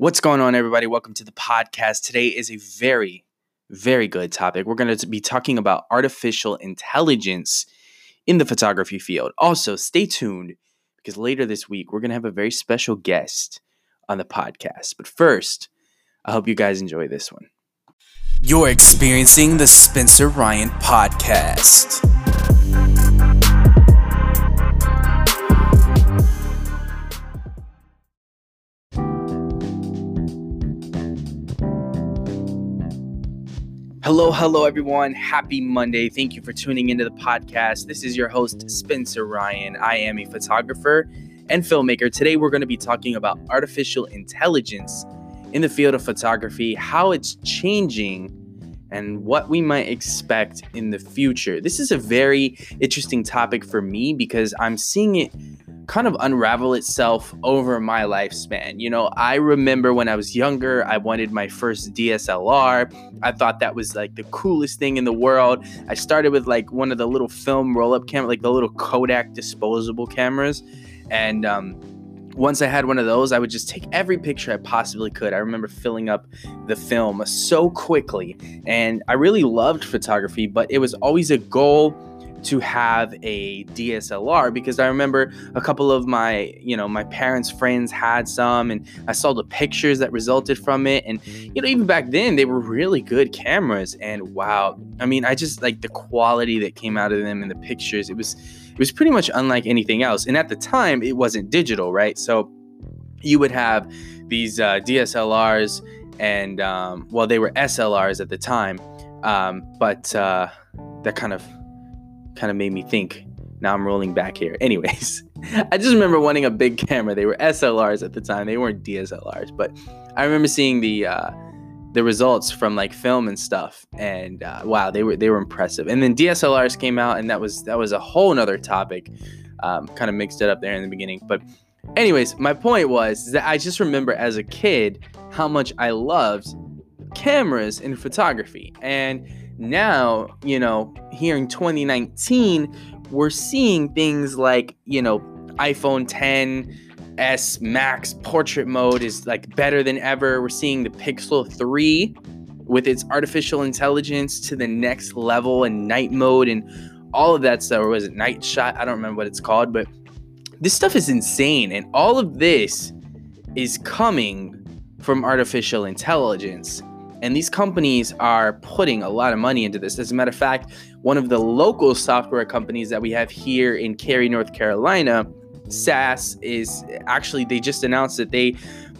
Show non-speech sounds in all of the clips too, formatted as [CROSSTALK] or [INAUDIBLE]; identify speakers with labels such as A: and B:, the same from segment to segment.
A: What's going on, everybody? Welcome to the podcast. Today is a very, very good topic. We're going to be talking about artificial intelligence in the photography field. Also, stay tuned because later this week, we're going to have a very special guest on the podcast. But first, I hope you guys enjoy this one. You're experiencing the Spencer Ryan Podcast. Hello, hello, everyone. Happy Monday. Thank you for tuning into the podcast. This is your host, Spencer Ryan. I am a photographer and filmmaker. Today, we're going to be talking about artificial intelligence in the field of photography, how it's changing, and what we might expect in the future. This is a very interesting topic for me because I'm seeing it kind of unravel itself over my lifespan. You know, I remember when I was younger, I wanted my first DSLR. I thought that was like the coolest thing in the world. I started with like one of the little film roll up camera, like the little Kodak disposable cameras. And, um, once I had one of those, I would just take every picture I possibly could. I remember filling up the film so quickly. And I really loved photography, but it was always a goal to have a DSLR because I remember a couple of my, you know, my parents' friends had some and I saw the pictures that resulted from it. And, you know, even back then, they were really good cameras. And wow, I mean, I just like the quality that came out of them in the pictures. It was, it was pretty much unlike anything else. And at the time, it wasn't digital, right? So you would have these uh, DSLRs and, um, well, they were SLRs at the time. Um, but uh, that kind of kind of made me think. Now I'm rolling back here. [LAUGHS] Anyways, I just remember wanting a big camera. They were SLRs at the time. They weren't DSLRs, but I remember seeing the uh, the results from like film and stuff, and uh, wow, they were they were impressive. And then DSLRs came out, and that was that was a whole nother topic. Um, kind of mixed it up there in the beginning, but anyways, my point was that I just remember as a kid how much I loved cameras and photography and now, you know, here in 2019, we're seeing things like, you know, iPhone 10 S Max portrait mode is like better than ever. We're seeing the Pixel 3 with its artificial intelligence to the next level and night mode and all of that stuff. Or was it night shot? I don't remember what it's called, but this stuff is insane. And all of this is coming from artificial intelligence. And these companies are putting a lot of money into this. As a matter of fact, one of the local software companies that we have here in Cary, North Carolina, SAS, is actually, they just announced that they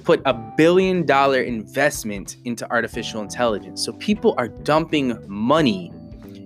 A: put a billion dollar investment into artificial intelligence. So people are dumping money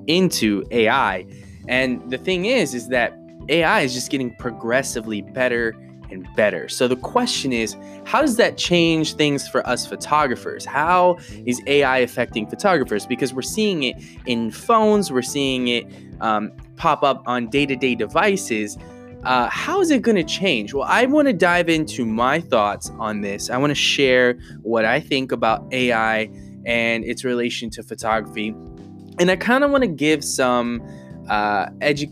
A: into AI. And the thing is, is that AI is just getting progressively better and better. So the question is, how does that change things for us photographers? How is AI affecting photographers? Because we're seeing it in phones, we're seeing it um, pop up on day to day devices. Uh, how is it going to change? Well, I want to dive into my thoughts on this. I want to share what I think about AI and its relation to photography. And I kind of want to give some uh edu-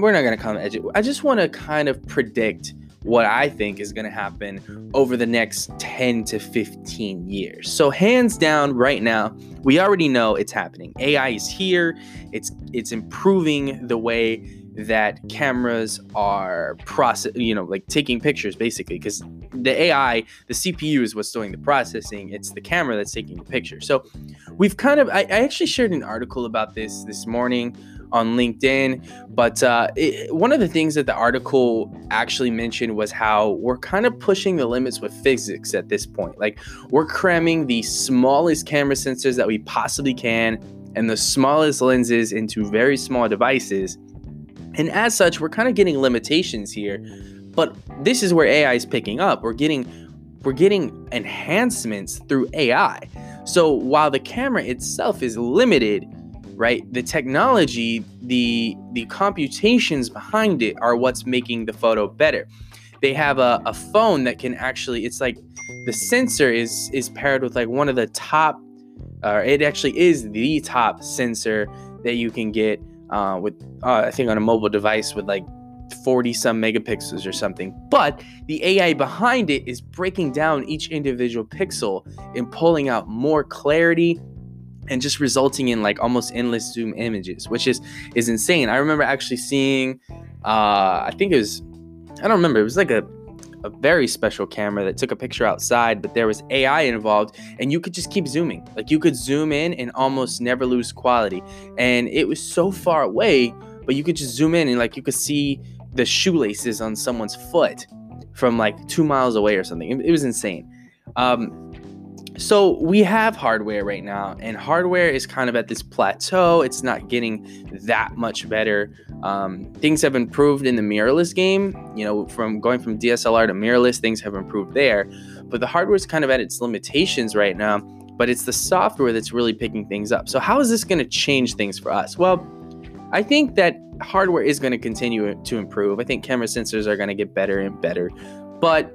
A: we're not going to call it edu- I just want to kind of predict what I think is going to happen over the next 10 to 15 years. So hands down right now, we already know it's happening. AI is here. It's it's improving the way that cameras are process, you know, like taking pictures basically because the AI, the CPU is what's doing the processing. It's the camera that's taking the picture. So we've kind of I, I actually shared an article about this this morning on LinkedIn. But uh, it, one of the things that the article actually mentioned was how we're kind of pushing the limits with physics at this point. Like we're cramming the smallest camera sensors that we possibly can and the smallest lenses into very small devices. And as such, we're kind of getting limitations here. But this is where AI is picking up. We're getting we're getting enhancements through AI. So while the camera itself is limited, right the technology the the computations behind it are what's making the photo better they have a, a phone that can actually it's like the sensor is is paired with like one of the top or uh, it actually is the top sensor that you can get uh, with uh, i think on a mobile device with like 40 some megapixels or something. But the AI behind it is breaking down each individual pixel and pulling out more clarity and just resulting in like almost endless zoom images, which is is insane. I remember actually seeing uh I think it was I don't remember, it was like a a very special camera that took a picture outside, but there was AI involved, and you could just keep zooming. Like you could zoom in and almost never lose quality. And it was so far away, but you could just zoom in and like you could see the shoelaces on someone's foot from like two miles away or something. It, was insane. Um, so we have hardware right now, and hardware is kind of at this plateau. It's not getting that much better. Um, things have improved in the mirrorless game. You know, from going from DSLR to mirrorless, things have improved there. But the hardware is kind of at its limitations right now. But it's the software that's really picking things up. So how is this going to change things for us? Well, I think that hardware is going to continue to improve. I think camera sensors are going to get better and better. But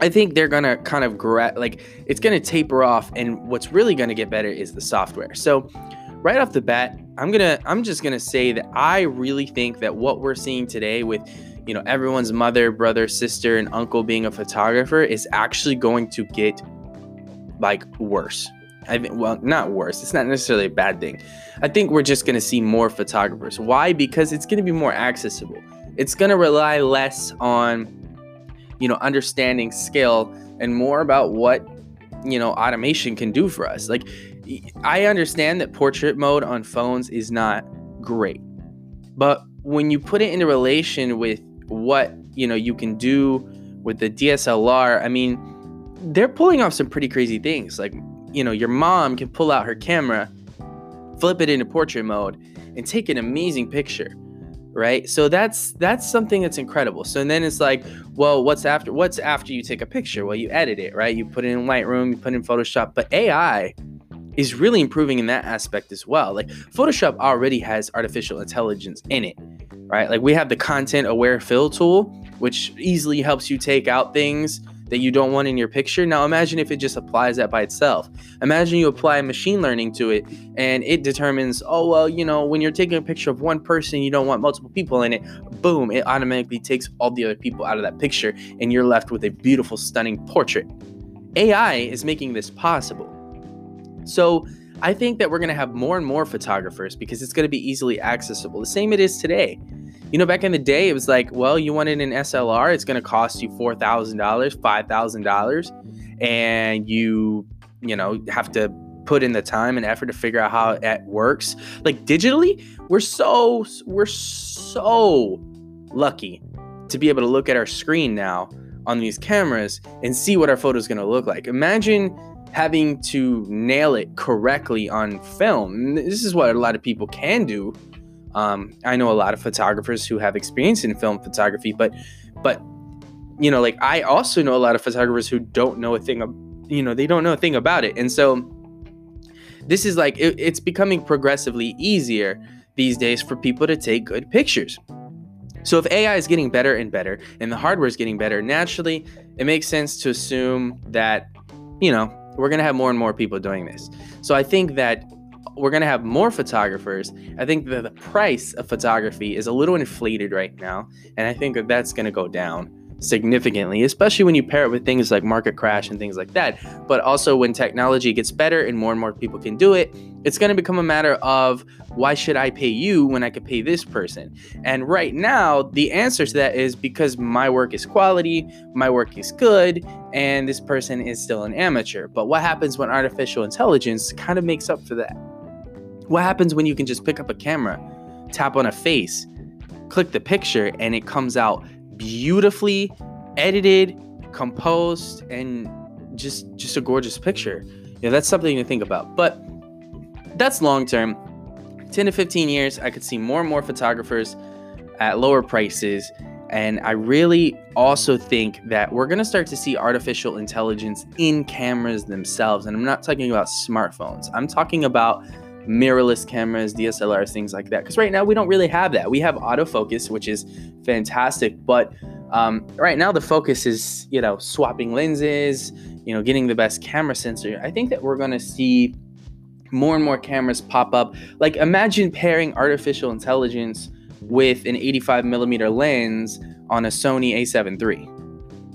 A: I think they're gonna kind of gra- like it's gonna taper off, and what's really gonna get better is the software. So, right off the bat, I'm gonna I'm just gonna say that I really think that what we're seeing today with you know everyone's mother, brother, sister, and uncle being a photographer is actually going to get like worse. I think, well, not worse. It's not necessarily a bad thing. I think we're just to see more photographers. Why? Because it's to be more accessible. It's to rely less on, you know, understanding skill and more about what, you know, automation can do for us. Like, I understand that portrait mode on phones is not great, but when you put it into relation with what, you know, you can do with the DSLR, I mean, they're pulling off some pretty crazy things. Like you know, your mom can pull out her camera, flip it into portrait mode, and take an amazing picture right? So that's that's something that's incredible. So then it's like well what's after what's after you take a picture? Well you edit it right? You put it in lightroom you put it in photoshop. But ai is really improving in that aspect as well. Like photoshop already has artificial intelligence in it right? Like we have the content aware fill tool which easily helps you take out things that you don't want in your picture. Now imagine if it just applies that by itself. Imagine you apply machine learning to it and it determines, oh, well, you know, when you're taking a picture of one person, you don't want multiple people in it. Boom, it automatically takes all the other people out of that picture and you're left with a beautiful, stunning portrait. AI is making this possible. So I think that we're going to have more and more photographers because it's going to be easily accessible. The same it is today. You know, back in the day, it was like, well, you wanted an SLR, it's going to cost you $4,000, $5,000. And you, you know, have to put in the time and effort to figure out how it works. Like digitally, we're so, we're so lucky to be able to look at our screen now on these cameras and see what our photo is going to look like. Imagine having to nail it correctly on film. This is what a lot of people can do um, I know a lot of photographers who have experience in film photography, but but you know, like I also know a lot of photographers who don't know a thing, you know, they don't know a thing about it, and so this is like it, it's becoming progressively easier these days for people to take good pictures. So if AI is getting better and better, and the hardware is getting better, naturally, it makes sense to assume that you know we're gonna have more and more people doing this. So I think that we're going to have more photographers. I think that the price of photography is a little inflated right now, and I think that that's going to go down significantly, especially when you pair it with things like market crash and things like that. But also when technology gets better and more and more people can do it, it's going to become a matter of why should I pay you when I could pay this person? And right now, the answer to that is because my work is quality, my work is good, and this person is still an amateur. But what happens when artificial intelligence kind of makes up for that? What happens when you can just pick up a camera, tap on a face, click the picture, and it comes out beautifully edited, composed, and just just a gorgeous picture. You know, that's something to think about. But that's long term. 10 to 15 years, I could see more and more photographers at lower prices. And I really also think that we're going to start to see artificial intelligence in cameras themselves. And I'm not talking about smartphones, I'm talking about mirrorless cameras, DSLRs, things like that. Because right now we don't really have that. We have autofocus, which is fantastic, but um, right now the focus is you know swapping lenses, you know getting the best camera sensor. I think that we're gonna see more and more cameras pop up. Like imagine pairing artificial intelligence with an 85 millimeter lens on a Sony a7 III.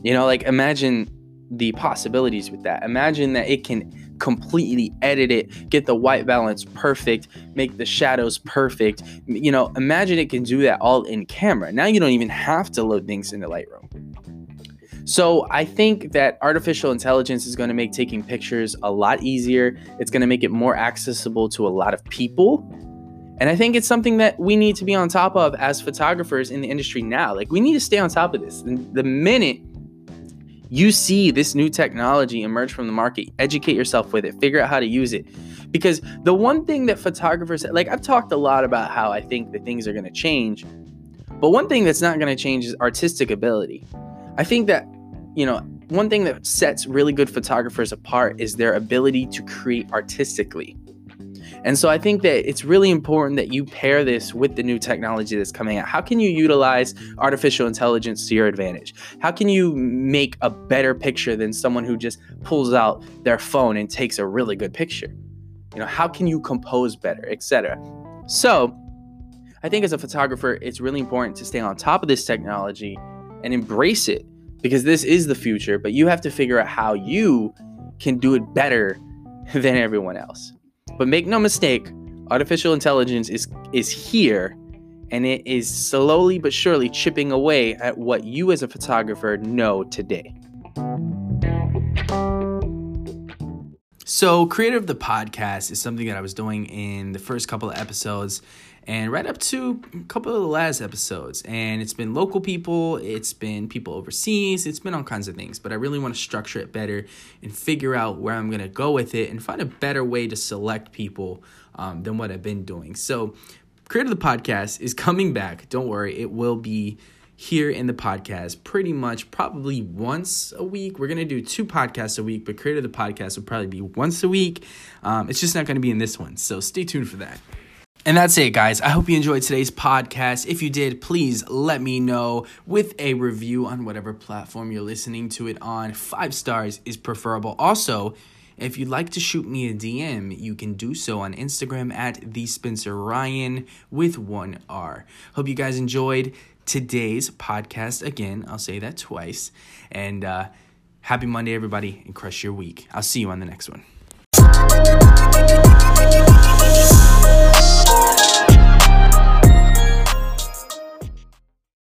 A: You know, like imagine the possibilities with that. Imagine that it can completely edit it, get the white balance perfect, make the shadows perfect. You know, imagine it can do that all in camera. Now you don't even have to load things into Lightroom. So I think that artificial intelligence is going to make taking pictures a lot easier. It's going to make it more accessible to a lot of people. And I think it's something that we need to be on top of as photographers in the industry now. Like we need to stay on top of this. The minute you see this new technology emerge from the market, educate yourself with it, figure out how to use it. Because the one thing that photographers like I've talked a lot about how I think that things are going to change. But one thing that's not going to change is artistic ability. I think that you know, one thing that sets really good photographers apart is their ability to create artistically. And so I think that it's really important that you pair this with the new technology that's coming out. How can you utilize artificial intelligence to your advantage? How can you make a better picture than someone who just pulls out their phone and takes a really good picture? You know, how can you compose better, etc. So, I think as a photographer, it's really important to stay on top of this technology and embrace it because this is the future, but you have to figure out how you can do it better [LAUGHS] than everyone else. But make no mistake, artificial intelligence is is here and it is slowly but surely chipping away at what you as a photographer know today. So, creative the podcast is something that I was doing in the first couple of episodes and right up to a couple of the last episodes. And it's been local people, it's been people overseas, it's been all kinds of things. But I really want to structure it better and figure out where I'm going to go with it and find a better way to select people um, than what I've been doing. So, Creator of the Podcast is coming back. Don't worry, it will be here in the podcast pretty much probably once a week. We're going to do two podcasts a week, but Creative the Podcast will probably be once a week. Um, it's just not going to be in this one. So stay tuned for that. And that's it, guys. I hope you enjoyed today's podcast. If you did, please let me know with a review on whatever platform you're listening to it on. Five stars is preferable. Also, if you'd like to shoot me a DM, you can do so on Instagram at the Spencer Ryan with one R. Hope you guys enjoyed today's podcast again. I'll say that twice. And uh, happy Monday, everybody, and crush your week. I'll see you on the next one.